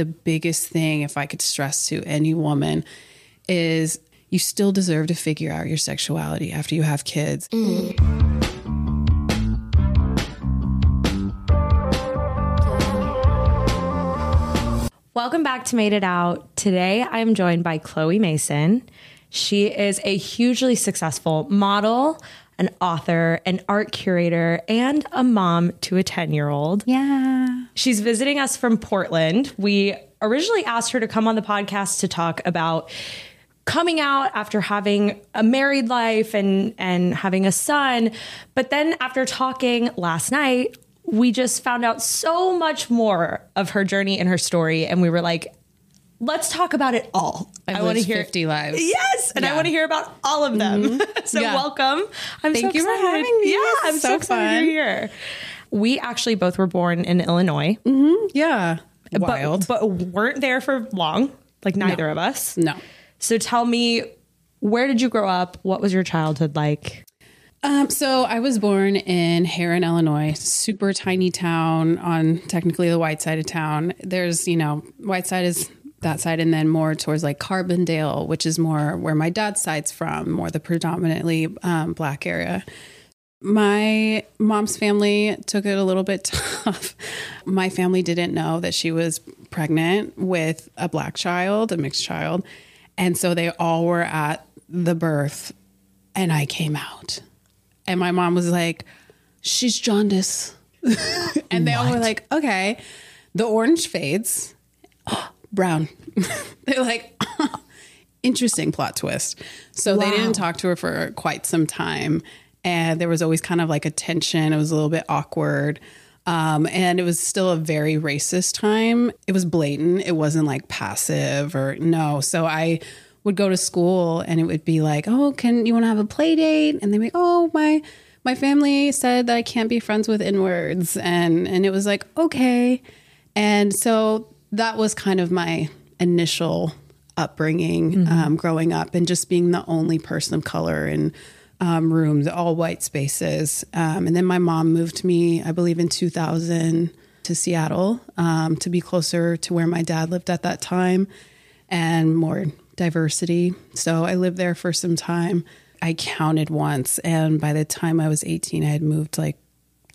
the biggest thing, if I could stress to any woman, is you still deserve to figure out your sexuality after you have kids. Welcome back to Made It Out. Today I am joined by Chloe Mason. She is a hugely successful model, an author, an art curator, and a mom to a 10 year old. Yeah. She's visiting us from Portland. We originally asked her to come on the podcast to talk about coming out after having a married life and and having a son but then after talking last night we just found out so much more of her journey and her story and we were like let's talk about it all I've i want to hear 50 lives. yes and i want to hear about all of them so Yeah. welcome i'm Thank so you for having me. yeah i'm so, so excited fun. you're here we actually both were born in illinois Yeah. but- Wild. but, weren't there for long like neither of us no. so tell me, where did you grow up? What was your childhood like? Um, so I was born in Herrin, Illinois, super tiny town on technically the white side of town. There's, you know, white side is that side, and then more towards like Carbondale, which is more where my dad's side's from, more the predominantly um, black area. My mom's family took it a little bit tough. My family didn't know that she was pregnant with a black child, a mixed child. And so they all were at the birth, and I came out. And my mom was like, She's jaundice. and they all were like, Okay. The orange fades, brown. They're like, interesting plot twist. So they didn't talk to her for quite some time. And there was always kind of like a tension. It was a little bit awkward. Um, and it was still a very racist time. It was blatant. It wasn't like passive or no. So I would go to school and it would be like, oh, can you want to have a play date? And they'd be, oh, my my family said that I can't be friends with inwards. And and it was like, okay. And so that was kind of my initial upbringing um, growing up and just being the only person of color in um, rooms, all white spaces. Um, and then my mom moved me, I believe, in 2000 to Seattle um, to be closer to where my dad lived at that time and more diversity. So I lived there for some time. I counted once, and by the time I was 18, I had moved like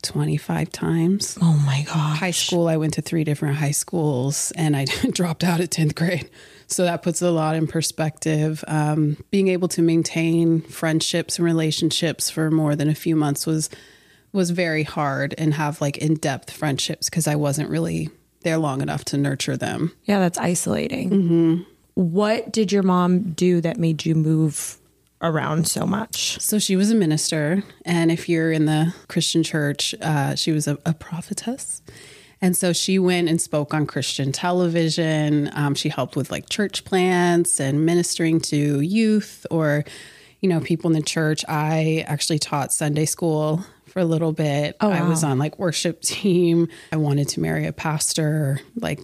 25 times Oh my gosh. high school, I went to three different high schools and I dropped out at 10th grade. So that puts a lot in perspective. Um, being able to maintain friendships and relationships for more than a few months was was very hard and have like in-depth friendships because I wasn't really there long enough to nurture them. Yeah, that's isolating. What did your mom do that made you move around so much? So she was a minister, and if you're in the Christian church, uh, she was a, a prophetess. And so she went and spoke on Christian television. Um, she helped with like church plants and ministering to youth or, you know, people in the church. I actually taught Sunday school for a little bit. Oh, I was on like worship team. I wanted to marry a pastor. Like,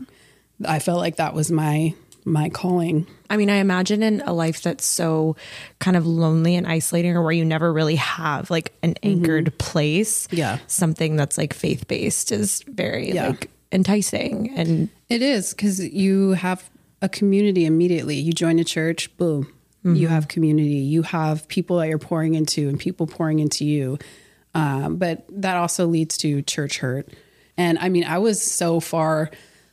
I felt like that was my my calling. I mean, I imagine in a life that's so kind of lonely and isolating or where you never really have like an anchored place. Yeah. Something that's like faith based is very Yeah. like enticing and It is because you have a community immediately. You join a church, boom, you have community. You have people that you're pouring into and people pouring into you. Um, but that also leads to church hurt. And I mean, I was so far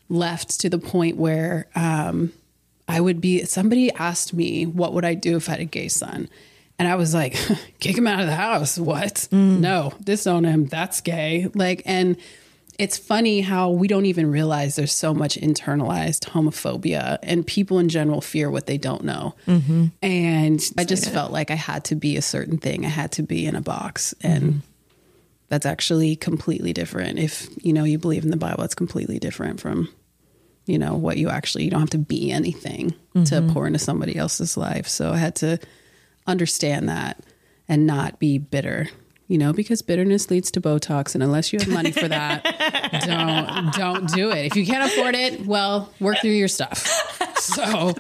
left to the point where um, I would be, somebody asked me, what would I do if I had a gay son? And I was like, kick him out of the house. What? Mm. No, disown him. That's gay. Like, and it's funny how we don't even realize there's so much internalized homophobia and people in general fear what they don't know. Mm-hmm. And I just felt like I had to be a certain thing. I had to be in a box. And mm-hmm. that's actually completely different. If, you know, you believe in the Bible, it's completely different from, you know, what you actually, you don't have to be anything to mm-hmm. pour into somebody else's life. So I had to understand that and not be bitter. You know, because bitterness leads to Botox, and unless you have money for that, don't don't do it. If you can't afford it, well, work through your stuff. So,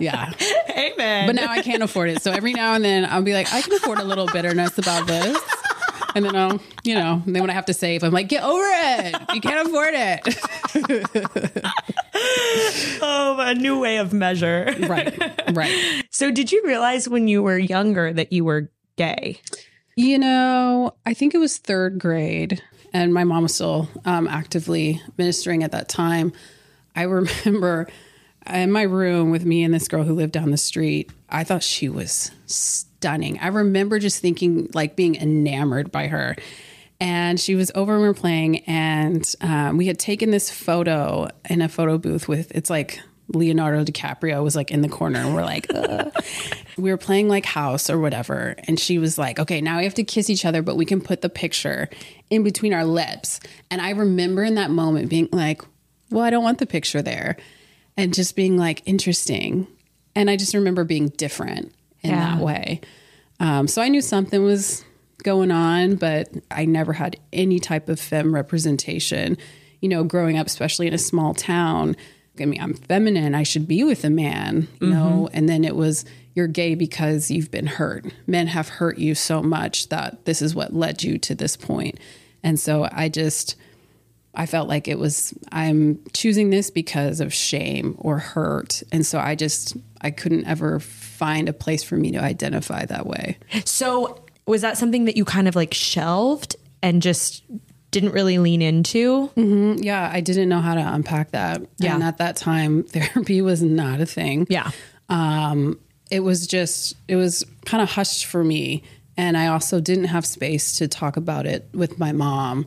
yeah. Amen. But now I can't afford it. So every now and then I'll be like, I can afford a little bitterness about this. And then I'll, you know, then when I have to save, I'm like, get over it. You can't afford it. Oh, a new way of measure. right. Right. So, did you realize when you were younger that you were gay? You know, I think it was third grade, and my mom was still um, actively ministering at that time. I remember in my room with me and this girl who lived down the street. I thought she was stunning. I remember just thinking, like, being enamored by her. And she was over and we were playing, and um, we had taken this photo in a photo booth with it's like Leonardo DiCaprio was like in the corner, and we're like, we were playing like house or whatever, and she was like, okay, now we have to kiss each other, but we can put the picture in between our lips. And I remember in that moment being like, well, I don't want the picture there and just being like interesting. And I just remember being different in Yeah. that way. Um, so I knew something was going on, but I never had any type of femme representation. You know, growing up, especially in a small town, I mean, I'm feminine. I should be with a man, you know, and then it was you're gay because you've been hurt. Men have hurt you so much that this is what led you to this point. And so I just, I felt like it was I'm choosing this because of shame or hurt. And so I just I couldn't ever find a place for me to identify that way. So, was that something that you kind of like shelved and just didn't really lean into? Yeah, I didn't know how to unpack that. Yeah. And at that time therapy was not a thing. Yeah. Um it was just it was kind of hushed for me and I also didn't have space to talk about it with my mom.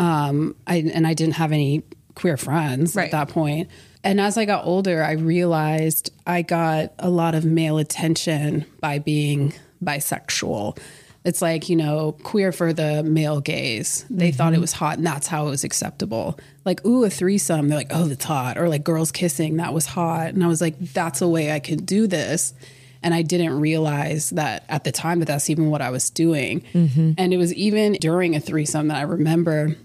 Um I and I didn't have any queer friends Right. at that point. And as I got older, I realized I got a lot of male attention by being bisexual. It's like, you know, queer for the male gaze. They thought it was hot and that's how it was acceptable. Like, ooh, a threesome. They're like, oh, that's hot. Or like girls kissing, that was hot. And I was like, that's a way I could do this. And I didn't realize that at the time that that's even what I was doing. Mm-hmm. And it was even during a threesome that I remember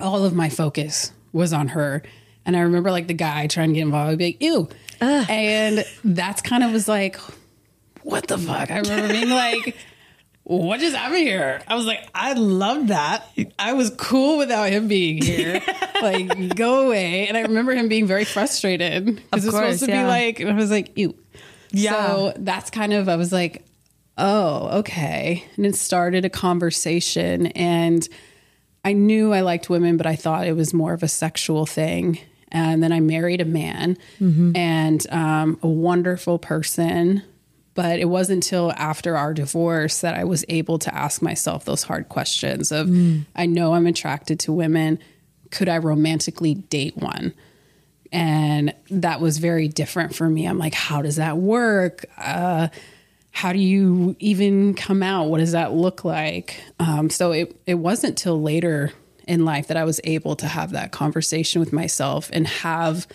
all of my focus was on her. And I remember like the guy trying to get involved, I'd be like, ew. And that's kind of was like, what the fuck? I remember being like, what just happened here? I was like, I loved that. I was cool without him being here. like, go away. And I remember him being very frustrated because it's course, supposed to yeah. be like, and I was like, ew. Yeah. So that's kind of, I was like, oh, okay. And it started a conversation. And I knew I liked women, but I thought it was more of a sexual thing. And then I married a man and um, a wonderful person. But it wasn't until after our divorce that I was able to ask myself those hard questions of I know I'm attracted to women. Could I romantically date one? And that was very different for me. I'm like, how does that work? Uh, how do you even come out? What does that look like? Um, so it, it wasn't till later in life that I was able to have that conversation with myself and have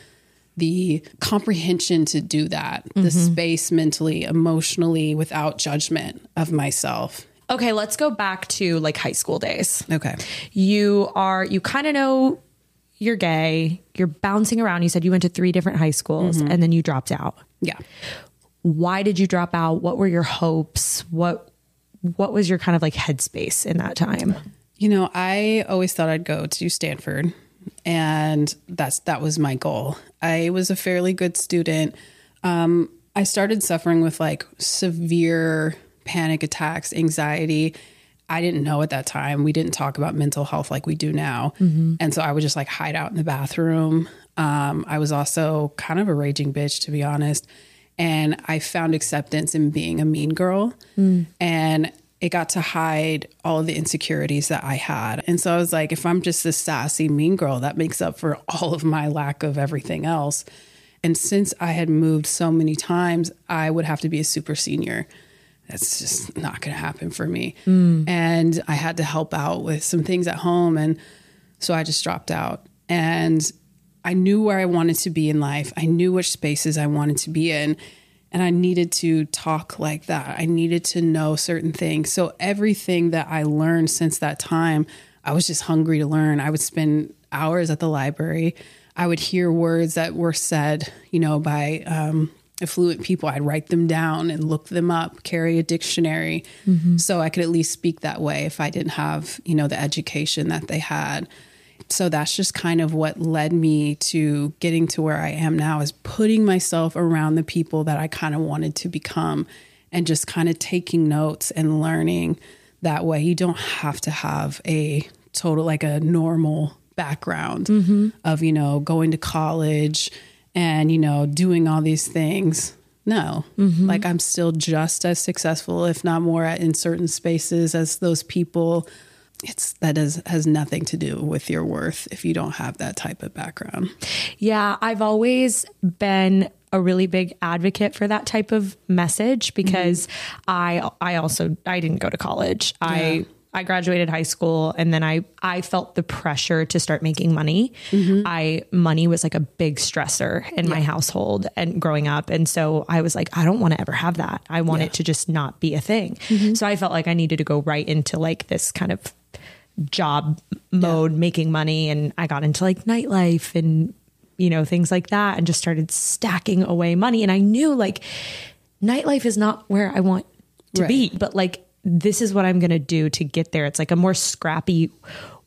the comprehension to do that, the space mentally, emotionally, without judgment of myself. Okay, let's go back to like high school days. Okay. You are, you kind of know you're gay, you're bouncing around. You said you went to three different high schools and then you dropped out. Yeah. Why did you drop out? What were your hopes? What what was your kind of like headspace in that time? You know, I always thought I'd go to Stanford and that's that was my goal. I was a fairly good student. Um, I started suffering with like severe panic attacks, anxiety. I didn't know at that time. We didn't talk about mental health like we do now. And so I would just like hide out in the bathroom. Um, I was also kind of a raging bitch, to be honest. And I found acceptance in being a mean girl. And it got to hide all of the insecurities that I had. And so I was like, if I'm just this sassy, mean girl, that makes up for all of my lack of everything else. And since I had moved so many times, I would have to be a super senior. That's just not going to happen for me. And I had to help out with some things at home. And so I just dropped out. And I knew where I wanted to be in life, I knew which spaces I wanted to be in. And I needed to talk like that. I needed to know certain things. So everything that I learned since that time, I was just hungry to learn. I would spend hours at the library. I would hear words that were said, you know, by um, affluent people. I'd write them down and look them up, carry a dictionary, so I could at least speak that way if I didn't have, you know, the education that they had. so that's just kind of what led me to getting to where I am now is putting myself around the people that I kind of wanted to become and just kind of taking notes and learning that way. You don't have to have a total, like a normal background mm-hmm. of, you know, going to college and, you know, doing all these things. No, mm-hmm. like I'm still just as successful, if not more, at, in certain spaces as those people it's that is has nothing to do with your worth if you don't have that type of background. Yeah, I've always been a really big advocate for that type of message because mm-hmm. I I also I didn't go to college. Yeah. I I graduated high school and then I I felt the pressure to start making money. Mm-hmm. I money was like a big stressor in yeah. my household and growing up and so I was like I don't want to ever have that. I want yeah. it to just not be a thing. Mm-hmm. So I felt like I needed to go right into like this kind of job mode, yeah. making money. And I got into like nightlife and, you know, things like that and just started stacking away money. And I knew like nightlife is not where I want to right. be, but like this is what I'm going to do to get there. It's like a more scrappy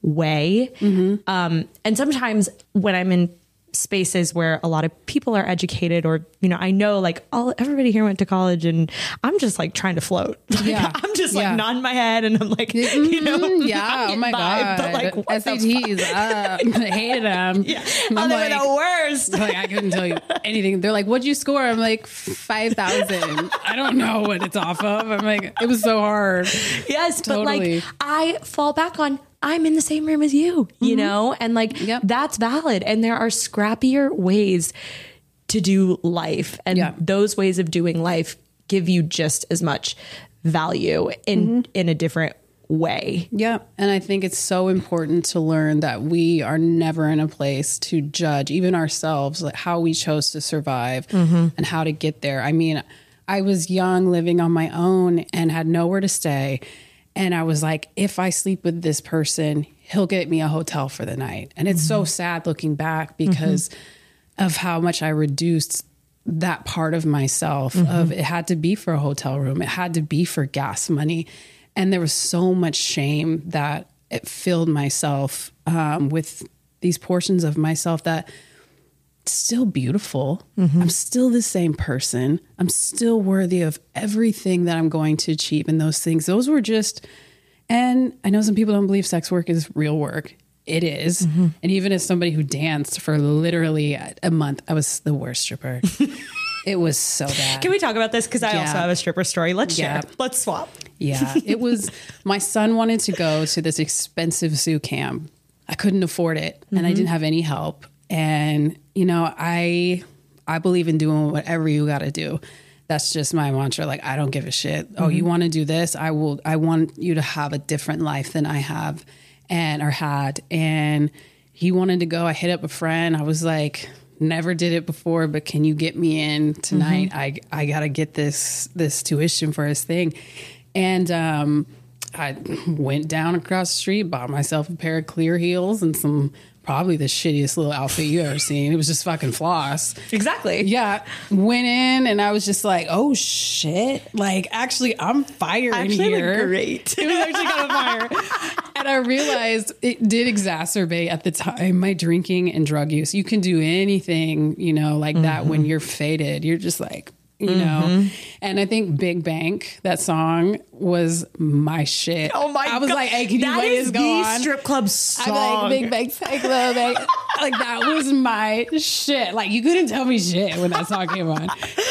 way. Mm-hmm. Um, and sometimes when I'm in spaces where a lot of people are educated or you know i know like all everybody here went to college and i'm just like trying to float. Like, yeah. I'm just like yeah. nodding my head and i'm like mm-hmm. you know yeah. oh my god but like sats uh, i hated them yeah. I'm oh, like, the worst. Like i couldn't tell you anything. They're like what'd you score? I'm like 5000 i don't know what it's off of. I'm like it was so hard. Yes totally. but like i fall back on I'm in the same room as you, mm-hmm. you know? And like yep. that's valid. And there are scrappier ways to do life. And yeah. those ways of doing life give you just as much value in mm-hmm. in a different way. Yeah. And I think it's so important to learn that we are never in a place to judge even ourselves like how we chose to survive mm-hmm. and how to get there. I mean, I was young living on my own and had nowhere to stay and I was like, if I sleep with this person, he'll get me a hotel for the night. And it's mm-hmm. so sad looking back because mm-hmm. of how much I reduced that part of myself mm-hmm. of it had to be for a hotel room. It had to be for gas money. And there was so much shame that it filled myself um, with these portions of myself that still beautiful. Mm-hmm. I'm still the same person. I'm still worthy of everything that I'm going to achieve. And those things, those were just, and I know some people don't believe sex work is real work. It is. Mm-hmm. And even as somebody who danced for literally a month, I was the worst stripper. it was so bad. Can we talk about this? Because I yeah. also have a stripper story. Let's yeah. share. Let's swap. Yeah. It was, my son wanted to go to this expensive zoo camp. I couldn't afford it mm-hmm. and I mm-hmm. didn't have any help. And you know, I I believe in doing whatever you got to do. That's just my mantra. Like I don't give a shit. Mm-hmm. Oh, you mm-hmm. want to do this? I will. I want you to have a different life than I have, and or had. And he wanted to go. I hit up a friend. I was like, never did it before, but can you get me in tonight? Mm-hmm. I I gotta get this this tuition for his thing, and um, I went down across the street, bought myself a pair of clear heels and some probably the shittiest little outfit you ever seen. It was just fucking floss. Exactly. Yeah. Went in and I was just like, oh shit. Like actually I'm fire actually, in here. great. It was actually kind of fire. and I realized it did exacerbate at the time my drinking and drug use. You can do anything, you know, like mm-hmm. that when mm-hmm. you're faded. You're just like, you mm-hmm. know. And I think Big Bank, that song was my shit. Oh my! I was God. like, "Hey, can you wait this go on?" Strip club song. i like, "Big Bank, take love." like that was my shit. Like you couldn't tell me shit when that song came on.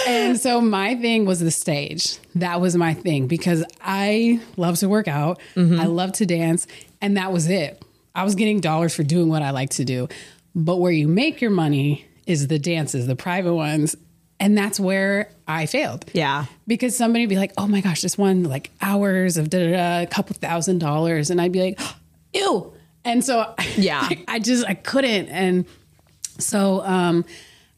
And so my thing was the stage. That was my thing because I love to work out. Mm-hmm. I love to dance, and that was it. I was getting dollars for doing what I like to do. But where you make your money is the dances, the private ones, and that's where I failed. Yeah. Because somebody would be like, oh my gosh, this one like hours of da da da, a couple thousand dollars. And I'd be like, ew. And so yeah, I, just, I couldn't. And so um,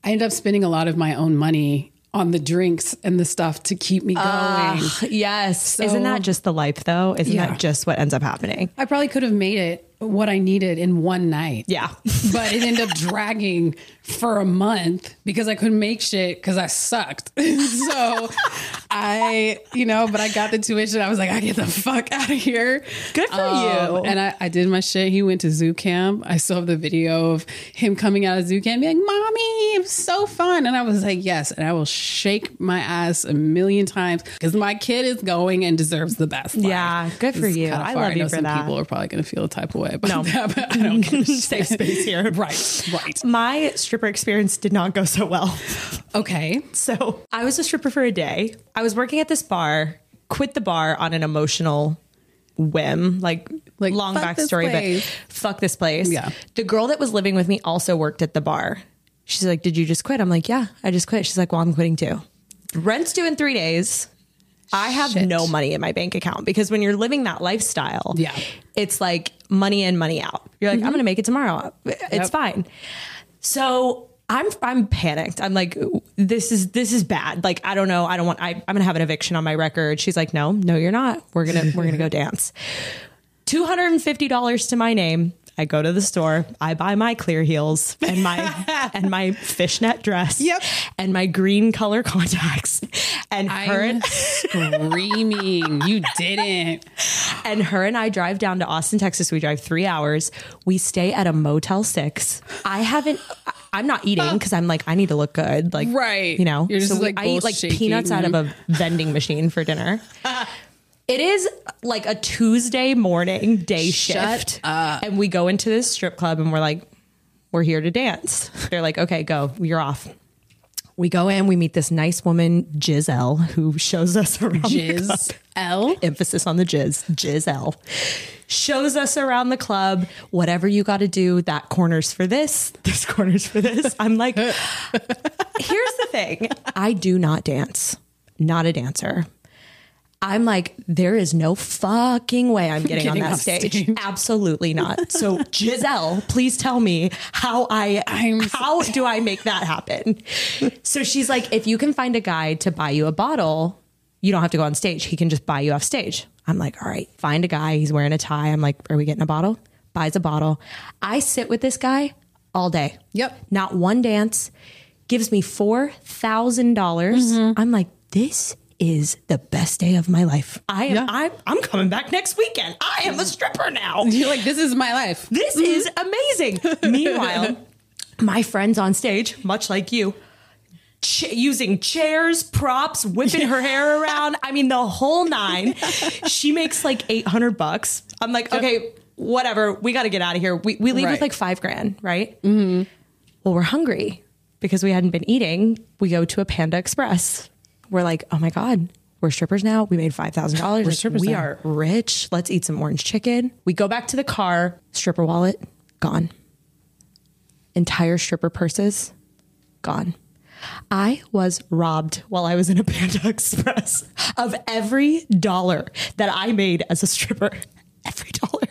I ended up spending a lot of my own money on the drinks and the stuff to keep me going. Uh, yes. So, Isn't that just the life though? Isn't yeah. that just what ends up happening? I probably could have made it what I needed in one night. Yeah. but it ended up dragging for a month because I couldn't make shit because I sucked. so I, you know, but I got the tuition. I was like, I get the fuck out of here. Good for Um, you. And I, I did my shit. He went to zoo camp. I still have the video of him coming out of zoo camp, being like, "Mommy, it was so fun." And I was like, "Yes." And I will shake my ass a million times because my kid is going and deserves the best. life. Yeah, good for you. I love you know for some that. People are probably going to feel a type of way about No. that, but I don't give. Safe space here. Right, right. My stripper experience did not go so well. Okay. So I was a stripper for a day. I was working at this bar, quit the bar on an emotional whim, like, Like, long backstory, but fuck this place. Yeah. The girl that was living with me also worked at the bar. She's like, Did you just quit? I'm like, Yeah, I just quit. She's like, Well, I'm quitting too. Rent's due in three days. I have Shit. no money in my bank account because when you're living that lifestyle, Yeah. it's like money in, money out. You're like, I'm going to make it tomorrow. It's Yep. fine. So I'm I'm panicked. I'm like, this is this is bad. Like I don't know. I don't want. I, I'm gonna have an eviction on my record. She's like, no, no, you're not. We're gonna we're gonna go dance. Two hundred and fifty dollars to my name. I go to the store. I buy my clear heels and my and my fishnet dress. Yep. And my green color contacts. And I'm and, screaming. You didn't. and her and I drive down to Austin, Texas. We drive three hours. We stay at a Motel Six. I haven't. I'm not eating because I'm like I need to look good. Like Right. you know. You're just, so we- like, I eat like shaking peanuts out of a vending machine for dinner. It is like a Tuesday morning day Shut shift, and we go into this strip club and we're like, we're here to dance. They're like, okay, go, you're off. We go in, we meet this nice woman, Giselle, who shows us around. L. emphasis on the jizz, Giselle, shows us around the club. Whatever you got to do, that corner's for this, this corner's for this. I'm like, here's the thing I do not dance, not a dancer. I'm like, there is no fucking way I'm getting, Getting on that stage. stage. Absolutely not. So, Giselle, please tell me how I I'm how do I make that happen? So she's like, if you can find a guy to buy you a bottle, you don't have to go on stage. He can just buy you off stage. I'm like, all right, find a guy. He's wearing a tie. I'm like, are we getting a bottle? Buys a bottle. I sit with this guy all day. Yep. Not one dance. Gives me four dollars. Mm-hmm. I'm like, this is the best day of my life. I am. Yeah. I'm, I'm coming back next weekend. I am a stripper now. You're like, this is my life. This is amazing. Meanwhile, my friends on stage, much like you, ch- using chairs, props, whipping her hair around. I mean, the whole nine. She makes like 800 bucks. I'm like, okay, whatever. We got to get out of here. We, we leave with like five grand, right? Mm-hmm. Well, we're hungry because we hadn't been eating. We go to a Panda Express. We're like, oh my God. We're strippers now. We made five thousand dollars. strippers We now. are rich. Let's eat some orange chicken. We go back to the car. Stripper wallet gone entire stripper purses gone. I was robbed while I was in a Panda Express of every dollar that I made as a stripper. Every dollar.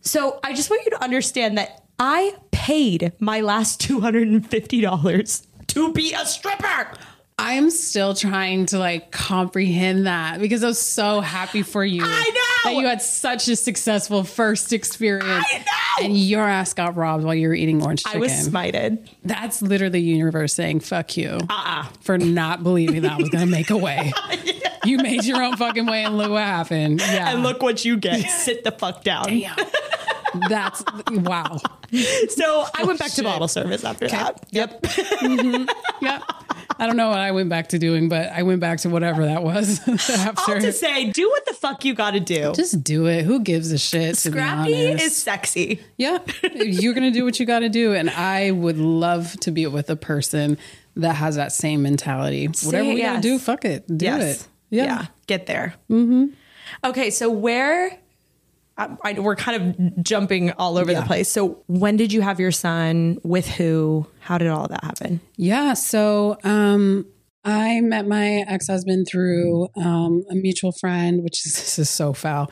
So I just want you to understand that I paid my last $250 to be a stripper. I'm still trying to like comprehend that because I was so happy for you. I know! that you had such a successful first experience. I know! and your ass got robbed while you were eating orange chicken. I was smited. That's literally universe saying "fuck you" Uh-uh. for not believing that I was going to make a way. You made your own fucking way, and look what happened. Yeah, And look what you get. Sit the fuck down. Yeah. That's wow. So I went back to bottle service after that. Yep. Yep. I don't know what I went back to doing, but I went back to whatever that was after. All to say, do what the fuck you got to do. Just do it. Who gives a shit? Scrappy is sexy. Yeah, you're gonna do what you got to do, and I would love to be with a person that has that same mentality. Whatever we yes. gotta do, fuck it, do it. Yeah. Get there. Mm-hmm. Okay, so where I, I, we're kind of jumping all over Yeah. the place. So when did you have your son? With who? How did all of that happen? Yeah. So um, I met my ex husband through um, a mutual friend, which is this is so foul.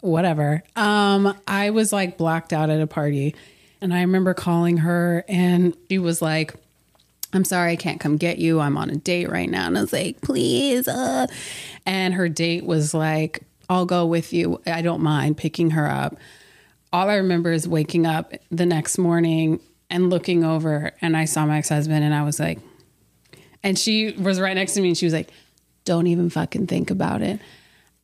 Whatever. Um, I was like blacked out at a party, and I remember calling her, and she was like. I'm sorry, I can't come get you. I'm on a date right now. And I was like, please. Uh. And her date was like, I'll go with you. I don't mind picking her up. All I remember is waking up the next morning and looking over, and I saw my ex husband, and I was like, and she was right next to me, and she was like, don't even fucking think about it.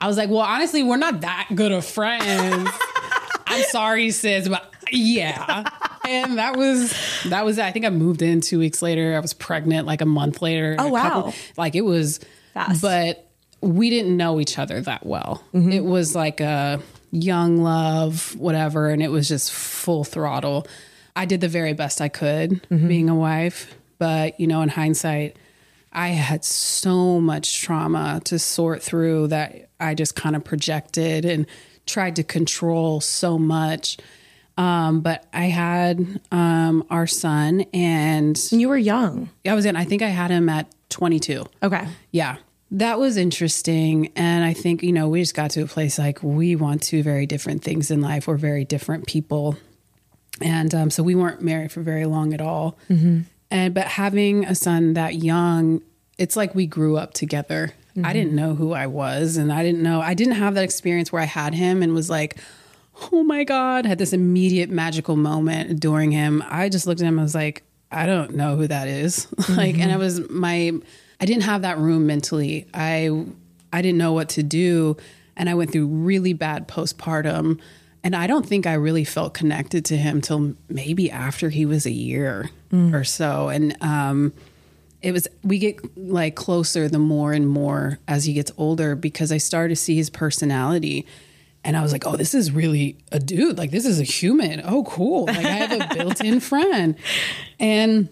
I was like, well, honestly, we're not that good of friends. I'm sorry, sis, but yeah. And that was that was. I think I moved in two weeks later. I was pregnant like a month later. Oh, wow. like it was Fast. But we didn't know each other that well. It was like a young love, whatever, and it was just full throttle. I did the very best I could being a wife, but you know, in hindsight, I had so much trauma to sort through that I just kind of projected and tried to control so much. Um, but I had um, our son, and You were young. I was in. I think I had him at 22. Okay. Yeah. That was interesting. And I think, you know, we just got to a place like we want two very different things in life. We're very different people. And um, so we weren't married for very long at all. Mm-hmm. And, but having a son that young, it's like we grew up together. I mm-hmm. didn't know who I was. And I didn't know, I didn't have that experience where I had him and was like, oh my God, had this immediate magical moment adoring him. I just looked at him and was like, I don't know who that is. like, and mm-hmm. I was my, I didn't have that room mentally. I, I didn't know what to do. And I went through really bad postpartum. And I don't think I really felt connected to him till maybe after he was a year or so. And, um, it was we get like closer the more and more as he gets older because I started to see his personality and I was like, oh, this is really a dude. Like this is a human. Oh, cool. Like I have a built-in friend. And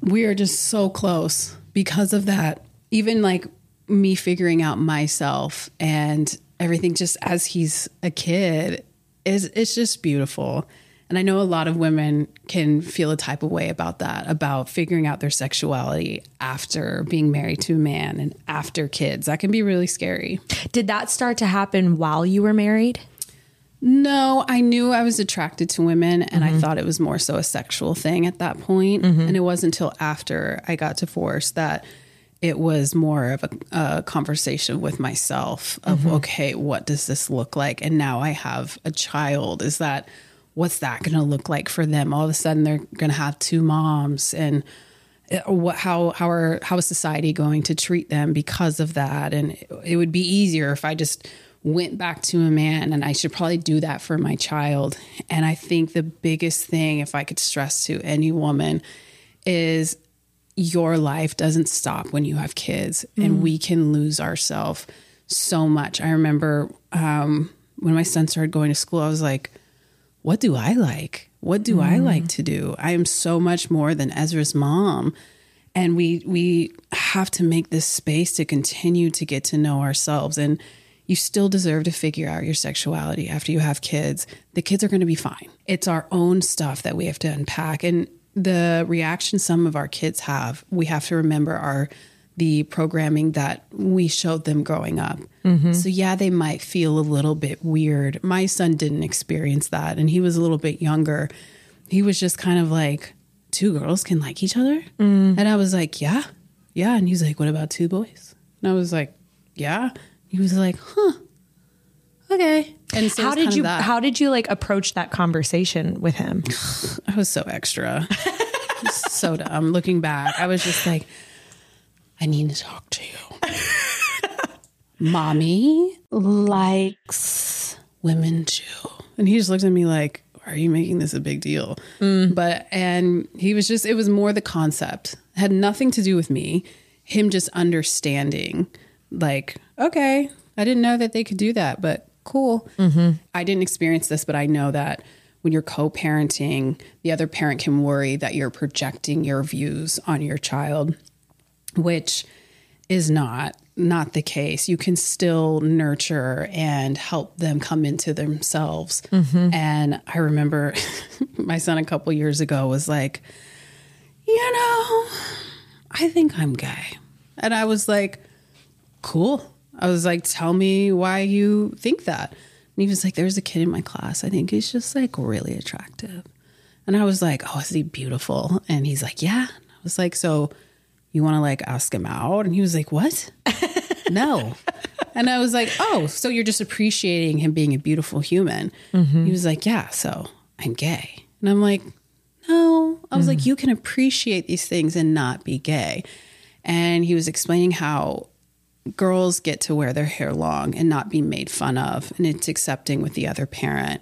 we are just so close because of that. Even like me figuring out myself and everything just as he's a kid is it's just beautiful. And I know a lot of women can feel a type of way about that, about figuring out their sexuality after being married to a man and after kids. That can be really scary. Did that start to happen while you were married? No, I knew I was attracted to women and I mm-hmm. thought it was more so a sexual thing at that point. Mm-hmm. And it wasn't until after I got divorced that it was more of a, a conversation with myself of, mm-hmm. okay, what does this look like? And now I have a child. Is that, what's that going to look like for them? All of a sudden they're going to have two moms and uh, what, how, how are, how is society going to treat them because of that? And it, it would be easier if I just went back to a man and I should probably do that for my child. And I think the biggest thing, if I could stress to any woman, is your life doesn't stop when you have kids and we can lose ourselves so much. I remember um, when my son started going to school, I was like, what do I like? What do I like to do? I am so much more than Ezra's mom. And we we have to make this space to continue to get to know ourselves. And you still deserve to figure out your sexuality after you have kids. The kids are going to be fine. It's our own stuff that we have to unpack. And the reaction some of our kids have, we have to remember are the programming that we showed them growing up. Mm-hmm. So, yeah, they might feel a little bit weird. My son didn't experience that, and he was a little bit younger. He was just kind of like, two girls can like each other? Mm. And I was like, yeah, yeah. And he's like, what about two boys? And I was like, yeah. He was like, huh, okay. And so how did you how did you like approach that conversation with him? I was so extra. so dumb. Looking back, I was just like, I need to talk to you. Mommy likes women too. And he just looked at me like, are you making this a big deal? Mm. But, and he was just, it was more the concept, it had nothing to do with me. Him just understanding, like, okay, I didn't know that they could do that, but cool. Mm-hmm. I didn't experience this, but I know that when you're co-parenting, the other parent can worry that you're projecting your views on your child, which is not not the case. You can still nurture and help them come into themselves. Mm-hmm. And I remember my son a couple years ago was like, "You know, I think I'm gay." And I was like, "Cool." I was like, "Tell me why you think that." And he was like, "There's a kid in my class. I think he's just like really attractive." And I was like, "Oh, is he beautiful?" And he's like, "Yeah." And I was like, "So you want to like ask him out?" And he was like, "What?" no. And I was like, "Oh, so you're just appreciating him being a beautiful human?" Mm-hmm. He was like, "Yeah, so I'm gay." And I'm like, "No." I was like, mm. "You can appreciate these things and not be gay." And he was explaining how girls get to wear their hair long and not be made fun of, and it's accepting with the other parent.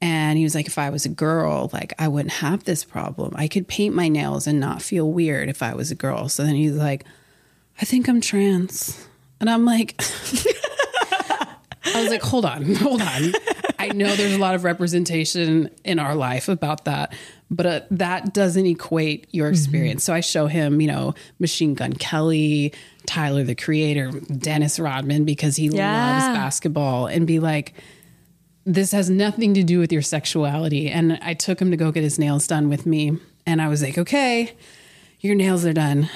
And he was like, if I was a girl, like I wouldn't have this problem. I could paint my nails and not feel weird if I was a girl. So then he's like, I think I'm trans. And I'm like, I was like, hold on, hold on. I know there's a lot of representation in our life about that, but uh, that doesn't equate your experience. So I show him, you know, Machine Gun Kelly, Tyler the Creator, Dennis Rodman, because he Yeah. loves basketball, and be like, this has nothing to do with your sexuality. And I took him to go get his nails done with me. And I was like, okay, your nails are done.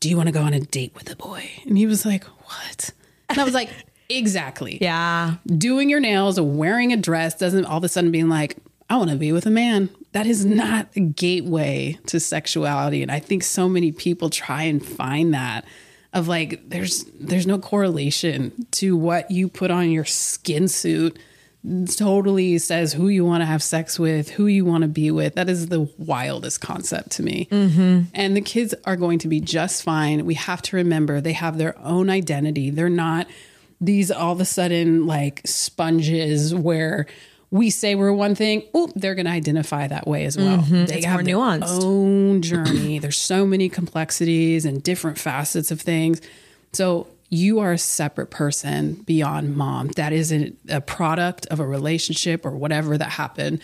Do you want to go on a date with a boy? And he was like, what? And I was like, exactly. Yeah. Doing your nails, wearing a dress doesn't all of a sudden being like, I want to be with a man. That is not a gateway to sexuality. And I think so many people try and find that of like there's there's no correlation to what you put on your skin suit totally says who you want to have sex with, who you want to be with. That is the wildest concept to me. Mm-hmm. And the kids are going to be just fine. We have to remember they have their own identity. They're not these all of a sudden like sponges where we say we're one thing, oop, they're going to identify that way as well. Mm-hmm. They It's have more their nuanced. own journey. There's so many complexities and different facets of things. So you are a separate person beyond mom. That isn't a product of a relationship or whatever that happened.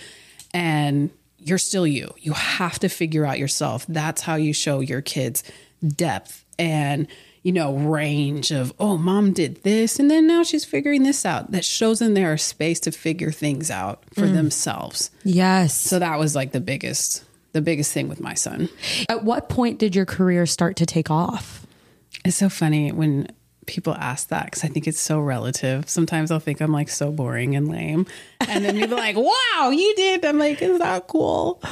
And you're still you. You have to figure out yourself. That's how you show your kids depth and you know range of oh mom did this and then now she's figuring this out. That shows them there a space to figure things out for mm. themselves. Yes. so that was like the biggest the biggest thing with my son. At what point did your career start to take off? it's so funny when people ask that because i think it's so relative. Sometimes i'll think i'm like so boring and lame and then people are like wow you did i'm like is that cool.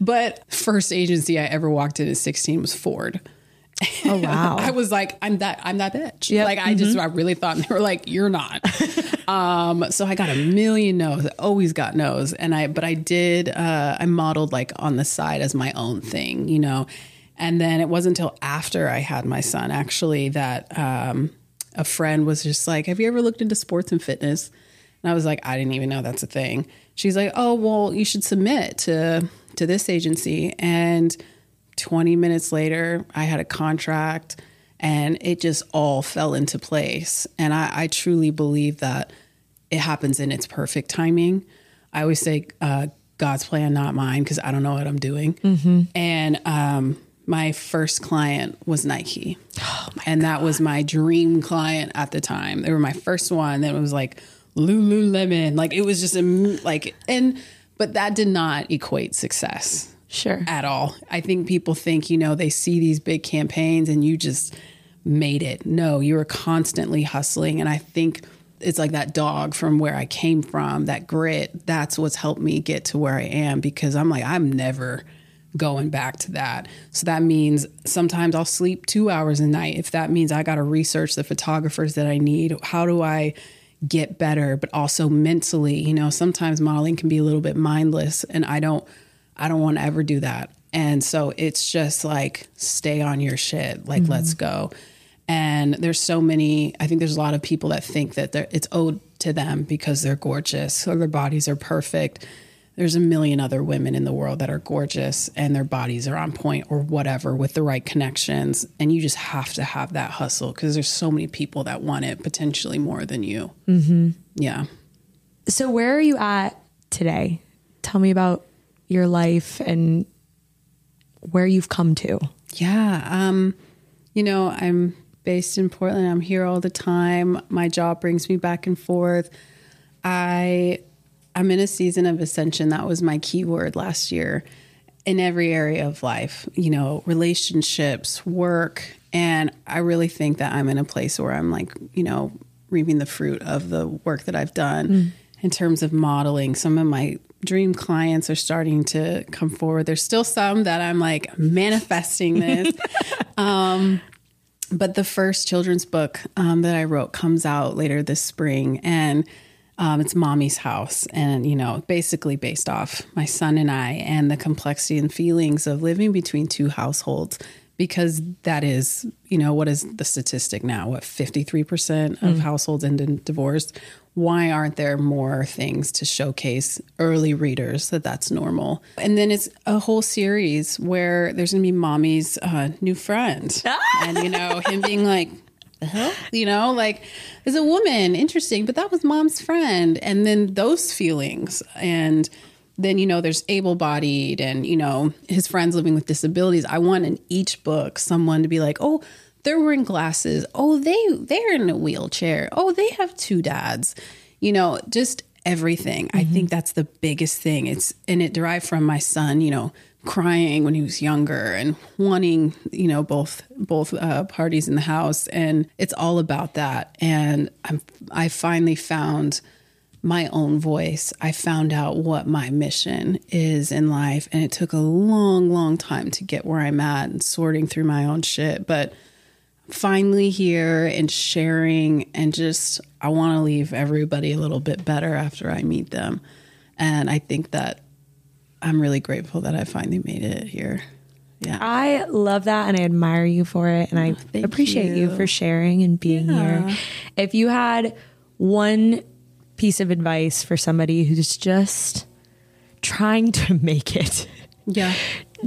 But first agency i ever walked in at 16 was ford Oh wow. I was like, I'm that, I'm that bitch. Yep. Like, I just, I really thought they were like, you're not. um, so I got a million no's. I always got no's, and I, but I did. Uh, I modeled like on the side as my own thing, you know. And then it wasn't until after I had my son actually that um, a friend was just like, "Have you ever looked into sports and fitness?" And I was like, I didn't even know that's a thing. She's like, oh, well, you should submit to to this agency. And 20 minutes later, I had a contract and it just all fell into place. And I, I truly believe that it happens in its perfect timing. I always say, uh, God's plan, not mine, because I don't know what I'm doing. And um, my first client was Nike. and that was my dream client at the time. They were my first one. Then it was like Lululemon. Like it was just a, like, and, but that did not equate success sure. at all. I think people think, you know, they see these big campaigns and you just made it. No, you were constantly hustling. And I think it's like that dog from where I came from, that grit. That's what's helped me get to where I am because I'm like, I'm never going back to that. So that means sometimes I'll sleep two hours a night. If that means I got to research the photographers that I need, how do I get better, but also mentally, you know, sometimes modeling can be a little bit mindless and I don't I don't want to ever do that. And so it's just like stay on your shit, like let's go. And there's so many. I think there's a lot of people that think that it's owed to them because they're gorgeous or their bodies are perfect. There's a million other women in the world that are gorgeous and their bodies are on point or whatever with the right connections. And you just have to have that hustle because there's so many people that want it potentially more than you. Mm-hmm. Yeah. So where are you at today? Tell me about your life and where you've come to. Yeah. Um, you know, I'm based in Portland. I'm here all the time. My job brings me back and forth. I I'm in a season of ascension. That was my key word last year in every area of life, you know, relationships, work. And I really think that I'm in a place where I'm like, you know, reaping the fruit of the work that I've done in terms of modeling. Some of my dream clients are starting to come forward. There's still some that I'm like manifesting this. um, but the first children's book um, that I wrote comes out later this spring, and um, it's Mommy's House, and you know, basically based off my son and I, and the complexity and feelings of living between two households, because that is, you know, what is the statistic now? What 53% of households end in divorce? Why aren't there more things to showcase early readers that that's normal? And then it's a whole series where there's going to be mommy's uh, new friend. and, you know, him being like, hell? You know, like as a woman, interesting, but that was mom's friend. And then those feelings. And then, you know, there's able bodied and, you know, his friends living with disabilities. I want in each book someone to be like, oh, they're wearing glasses. Oh, they they're in a wheelchair. Oh, they have two dads. You know, just everything. I think that's the biggest thing. It's and it derived from my son, you know, crying when he was younger and wanting, you know, both both uh, parties in the house and it's all about that. And I'm I finally found my own voice. I found out what my mission is in life and it took a long long time to get where I'm at and sorting through my own shit, but finally here and sharing and just I want to leave everybody a little bit better after I meet them. And I think that I'm really grateful that I finally made it here. Yeah. I love that and I admire you for it. And I oh, thank appreciate you. you. for sharing and being Yeah. here. If you had one piece of advice for somebody who's just trying to make it, Yeah.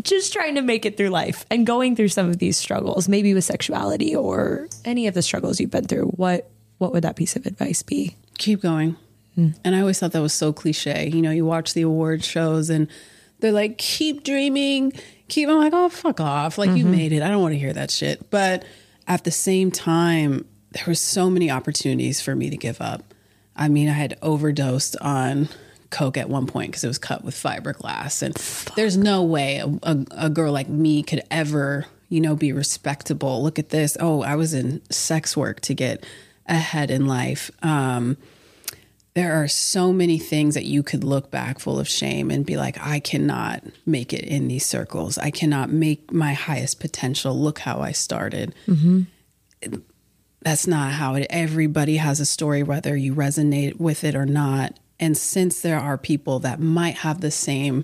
Just trying to make it through life and going through some of these struggles, maybe with sexuality or any of the struggles you've been through, what what would that piece of advice be? Keep going. Hmm. And I always thought that was so cliche. You know, you watch the award shows and they're like, keep dreaming, keep. I'm like, oh, fuck off. Like, you mm-hmm. made it. I don't want to hear that shit. But at the same time, there were so many opportunities for me to give up. I mean, I had overdosed on Coke at one point because it was cut with fiberglass. And there's no way a, a, a girl like me could ever, you know, be respectable. Look at this. Oh, I was in sex work to get ahead in life. Um, there are so many things that you could look back full of shame and be like, I cannot make it in these circles. I cannot make my highest potential. Look how I started. That's not how it, everybody has a story, whether you resonate with it or not. And since there are people that might have the same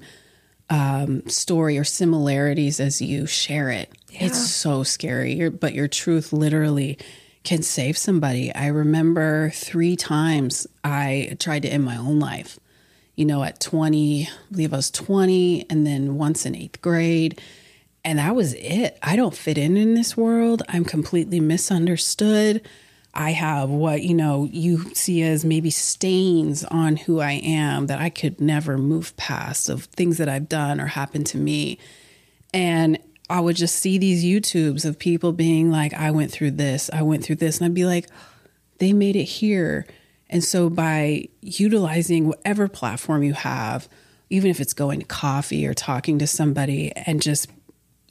um, story or similarities as you, share it. It's so scary, Your- but your truth literally can save somebody. I remember three times I tried to end my own life. You know, at 20, I believe I was 20, and then once in eighth grade. And that was it. I don't fit in in this world. I'm completely misunderstood. I have what, you know, you see as maybe stains on who I am that I could never move past of things that I've done or happened to me. And I would just see these YouTubes of people being like, I went through this, I went through this. And I'd be like, they made it here. And so by utilizing whatever platform you have, even if it's going to coffee or talking to somebody and just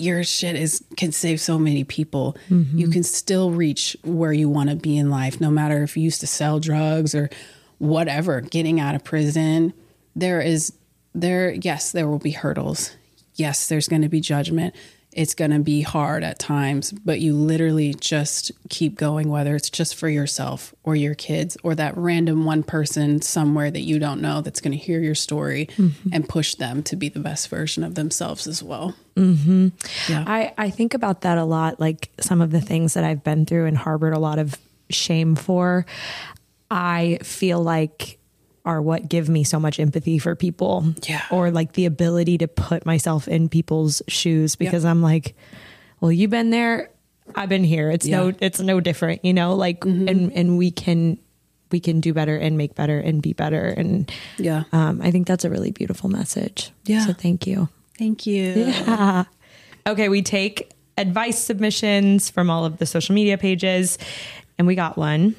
your shit is can save so many people. You can still reach where you want to be in life, no matter if you used to sell drugs or whatever, getting out of prison. There is there yes, there will be hurdles. Yes, there's going to be judgment. It's going to be hard at times, but you literally just keep going, whether it's just for yourself or your kids or that random one person somewhere that you don't know that's going to hear your story mm-hmm. and push them to be the best version of themselves as well. Mm-hmm. Yeah. I, I think about that a lot, like some of the things that I've been through and harbored a lot of shame for. I feel like are what give me so much empathy for people. Yeah. Or like the ability to put myself in people's shoes because I'm like, well, you've been there, I've been here. It's no Yeah. Mm-hmm. it's no different, you know, like and and we can we can do better and make better and be better. And Yeah. um, I think that's a really beautiful message. Yeah. So thank you. Thank you. Yeah. Okay, we take advice submissions from all of the social media pages, and we got one.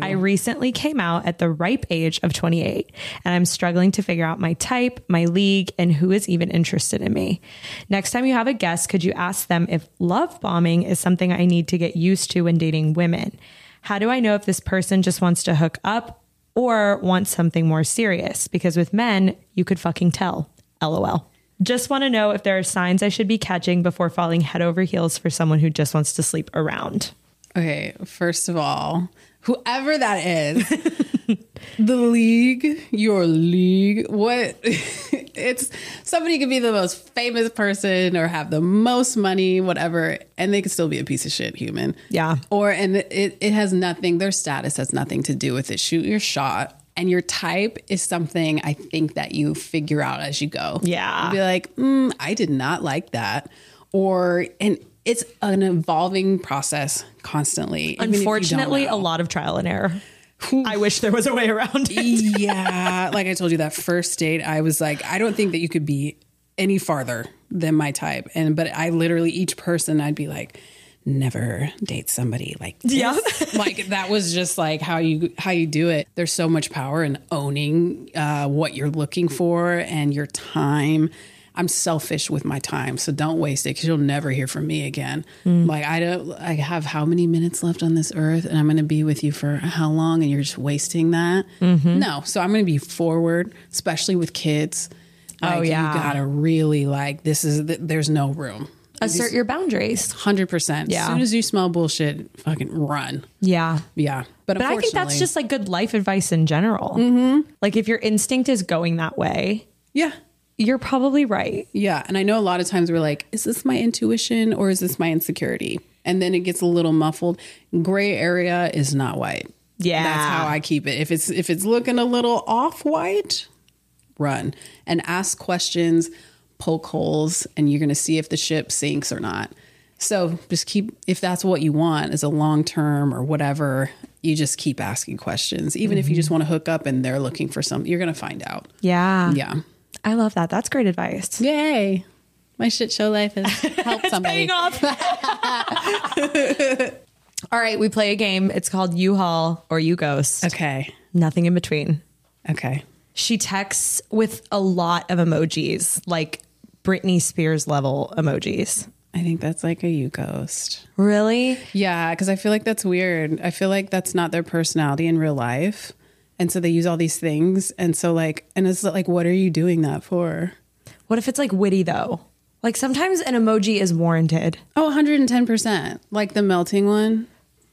I recently came out at the ripe age of 28, and I'm struggling to figure out my type, my league, and who is even interested in me. Next time you have a guest, could you ask them if love bombing is something I need to get used to when dating women? How do I know if this person just wants to hook up or wants something more serious? Because with men, you could fucking tell. LOL. Just want to know if there are signs I should be catching before falling head over heels for someone who just wants to sleep around. Okay, first of all, whoever that is, the league, your league, what it's somebody could be the most famous person or have the most money, whatever, and they could still be a piece of shit human. Yeah. Or and it, it has nothing, their status has nothing to do with it. Shoot your shot. And your type is something I think that you figure out as you go. Yeah. You'll be like, mm, I did not like that. Or and it's an evolving process constantly. even if you don't Unfortunately, a lot of trial and error. I wish there was a way around it. yeah, like I told you that first date, I was like, I don't think that you could be any farther than my type. And but I literally each person I'd be like, never date somebody like this. Yeah. like that was just like how you how you do it. There's so much power in owning uh, what you're looking for and your time. I'm selfish with my time, so don't waste it because you'll never hear from me again. Like I don't, I have how many minutes left on this earth, and I'm going to be with you for how long, and you're just wasting that. No, so I'm going to be forward, especially with kids. Like, Oh, yeah. you gotta really like this is there's no room. Assert your boundaries. Hundred percent. Yeah. As soon as you smell bullshit, fucking run. Yeah. Yeah, but But I think that's just like good life advice in general. Mm-hmm. Like if your instinct is going that way, yeah. You're probably right. Yeah. And I know a lot of times we're like, is this my intuition or is this my insecurity? And then it gets a little muffled. Gray area is not white. Yeah. That's how I keep it. If it's if it's looking a little off white, run and ask questions, poke holes, and you're gonna see if the ship sinks or not. So just keep if that's what you want as a long term or whatever, you just keep asking questions. Even if you mm-hmm. just want to hook up and they're looking for something, you're gonna find out. Yeah. Yeah. I love that. That's great advice. Yay. My shit show life has helped somebody. Off. All right, we play a game. It's called U Haul or You Ghost. Okay. Nothing in between. Okay. She texts with a lot of emojis, like Britney Spears level emojis. I think that's like a you ghost. Really? Yeah, because I feel like that's weird. I feel like that's not their personality in real life. And so they use all these things. And so, like, and it's like, what are you doing that for? What if it's like witty though? Like sometimes an emoji is warranted. Oh, 110%. Like the melting one.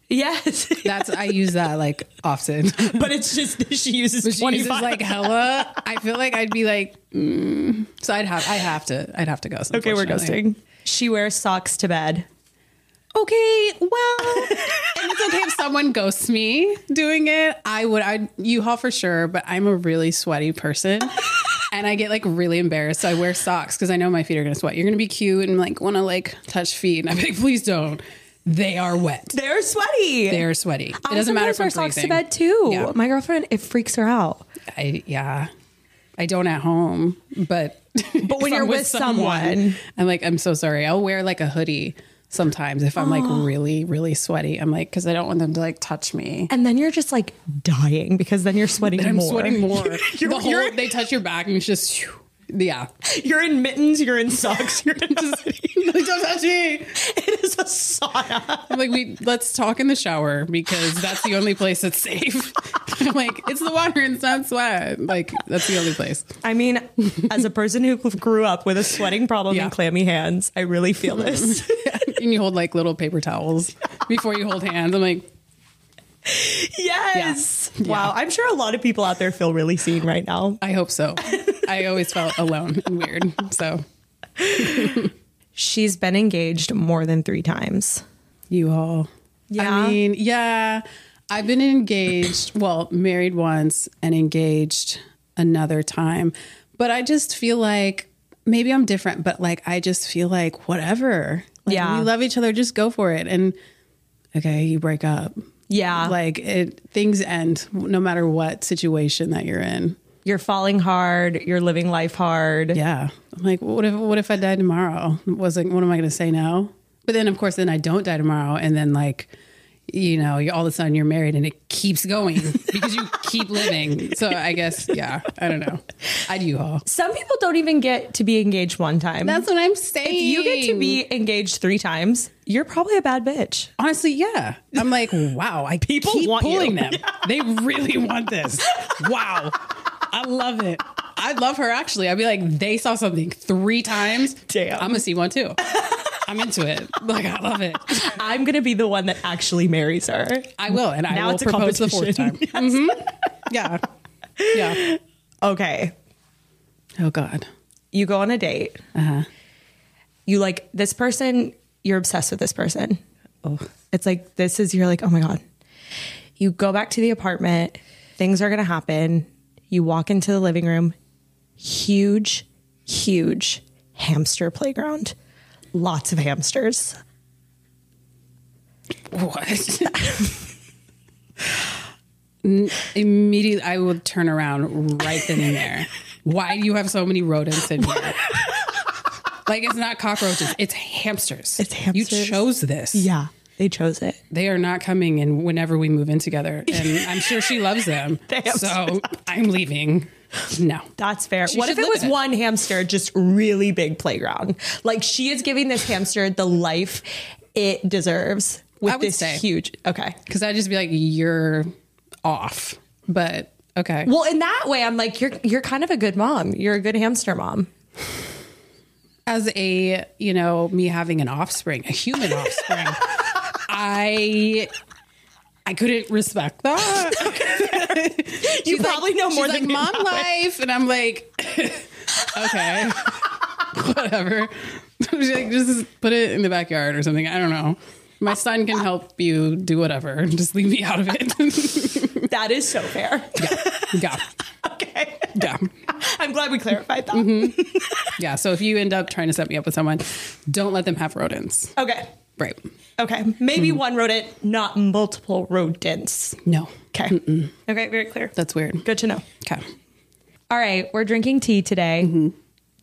Yes. That's, I use that like often. but it's just she uses But she uses like hella. I feel like I'd be like, mm. so I'd have, I have to, I'd have to ghost. Okay, we're ghosting. She wears socks to bed. Okay, well, and it's okay if someone ghosts me doing it. I would, I U-Haul for sure, but I'm a really sweaty person, and I get like really embarrassed. So I wear socks because I know my feet are gonna sweat. You're gonna be cute and like want to like touch feet, and I'm like, please don't. They are wet. They're sweaty. They are sweaty. It I doesn't matter if sometimes I'm wear socks to bed too. Yeah. My girlfriend, it freaks her out. I yeah, I don't at home, but But when if you're I'm with someone- I'm like, I'm so sorry. I'll wear like a hoodie sometimes if I'm like really really sweaty. I'm like because I don't want them to like touch me. And then you're just like dying because then you're sweating And I'm more. sweating more. You're- the whole they touch your back and it's just phew. yeah. You're in mittens, you're in socks, you're in Just don't touch me. it is a sauna. I'm like, we let's talk in the shower because that's the only place that's safe. I'm like, it's the water and it's not sweat. Like that's the only place. I mean, as a person who grew up with a sweating problem Yeah. and clammy hands, I really feel this. And you hold like little paper towels before you hold hands. I'm like, yes. Yeah. Wow. I'm sure a lot of people out there feel really seen right now. I hope so. I always felt alone and weird. So She's been engaged more than three times. you all. Yeah. I mean, yeah. I've been engaged, well, married once and engaged another time. But I just feel like maybe I'm different, but like I just feel like whatever. Like, Yeah. We love each other, just go for it. And okay, you break up. Yeah. Like it things end no matter what situation that you're in. You're falling hard, you're living life hard. Yeah. I'm like, what if what if I die tomorrow? Was like, what am I gonna say now? But then of course then I don't die tomorrow and then like you know, you're all of a sudden you're married and it keeps going because you keep living. So I guess, yeah, I don't know. I'd U-Haul. Some people don't even get to be engaged one time. That's what I'm saying. if you get to be engaged three times, you're probably a bad bitch. honestly, yeah. I'm like, wow, I People keep want you. pulling them. They really want this. Wow. I love it. I'd love her actually. I'd be like, they saw something three times. Damn. I'm gonna see one too. I'm into it. Like I love it. I'm gonna be the one that actually marries her. I will, and I Now will it's propose the fourth time. competition. Mhm. Yeah, yeah. Okay. Oh God. You go on a date. Uh-huh. You like this person, you're obsessed with this person. Oh. It's like this is you're like, oh my God. You go back to the apartment, things are gonna happen. You walk into the living room, huge, huge hamster playground. Lots of hamsters. What? Immediately, I would turn around right then and there. Why do you have so many rodents in here? Like it's not cockroaches, it's hamsters. It's hamsters. You chose this. Yeah, they chose it. They are not coming in whenever we move in together, and I'm sure she loves them. so I'm leaving. No, That's fair. She what if it was it. one hamster, just really big playground? Like she is giving this hamster the life it deserves with this say. huge. Okay. because I'd just be like, "You're off," but okay. Well, in that way, I'm like, you're you're kind of a good mom. You're a good hamster mom. as a you know me having an offspring a human offspring i i couldn't respect that. You probably know more than like mom life. And i'm like okay whatever. She's like just put it in the backyard or something. I don't know. My son can help you do whatever. And just leave me out of it. That is so fair. yeah. Okay. yeah. I'm glad we clarified that. Mm-hmm. yeah so if you end up trying to set me up with someone don't let them have rodents. Okay. Right Okay. Maybe Mm-hmm. one rodent, not multiple rodents. no Okay. Okay. Very clear. that's weird Good to know. okay All right. We're drinking tea today. Mm-hmm.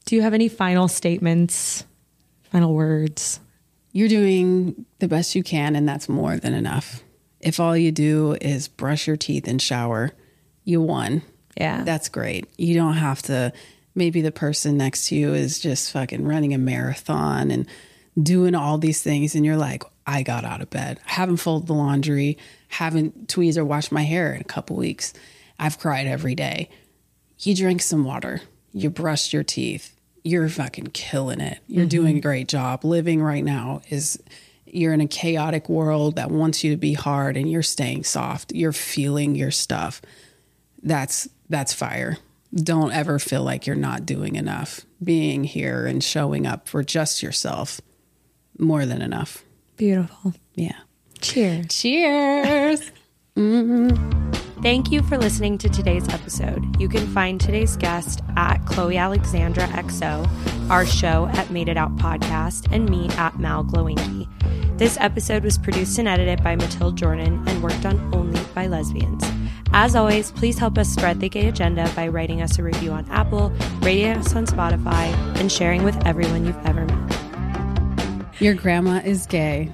Do you have any final statements? Final words? You're doing the best you can, and that's more than enough. If all you do is brush your teeth and shower, you won. Yeah. That's great. You don't have to, maybe the person next to you is just fucking running a marathon and doing all these things, and you're like, I got out of bed. I haven't folded the laundry, haven't tweezed or washed my hair in a couple weeks. I've cried every day. You drink some water, you brushed your teeth, you're fucking killing it. You're mm-hmm. doing a great job. Living right now is you're in a chaotic world that wants you to be hard and you're staying soft. You're feeling your stuff. That's that's fire. Don't ever feel like you're not doing enough. Being here and showing up for just yourself more than enough. Beautiful. Yeah. Cheers. Cheers. Mm-hmm. Thank you for listening to today's episode. You can find today's guest at Chloe Alexandra XO, our show at Made It Out Podcast, and me at Mal Glowinky. This episode was produced and edited by Matilda Jordan and worked on only by lesbians. As always, please help us spread the gay agenda by writing us a review on Apple, rating us on Spotify, and sharing with everyone you've ever met. Your grandma is gay,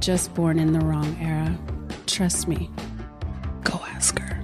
just born in the wrong era. Trust me. Go ask her.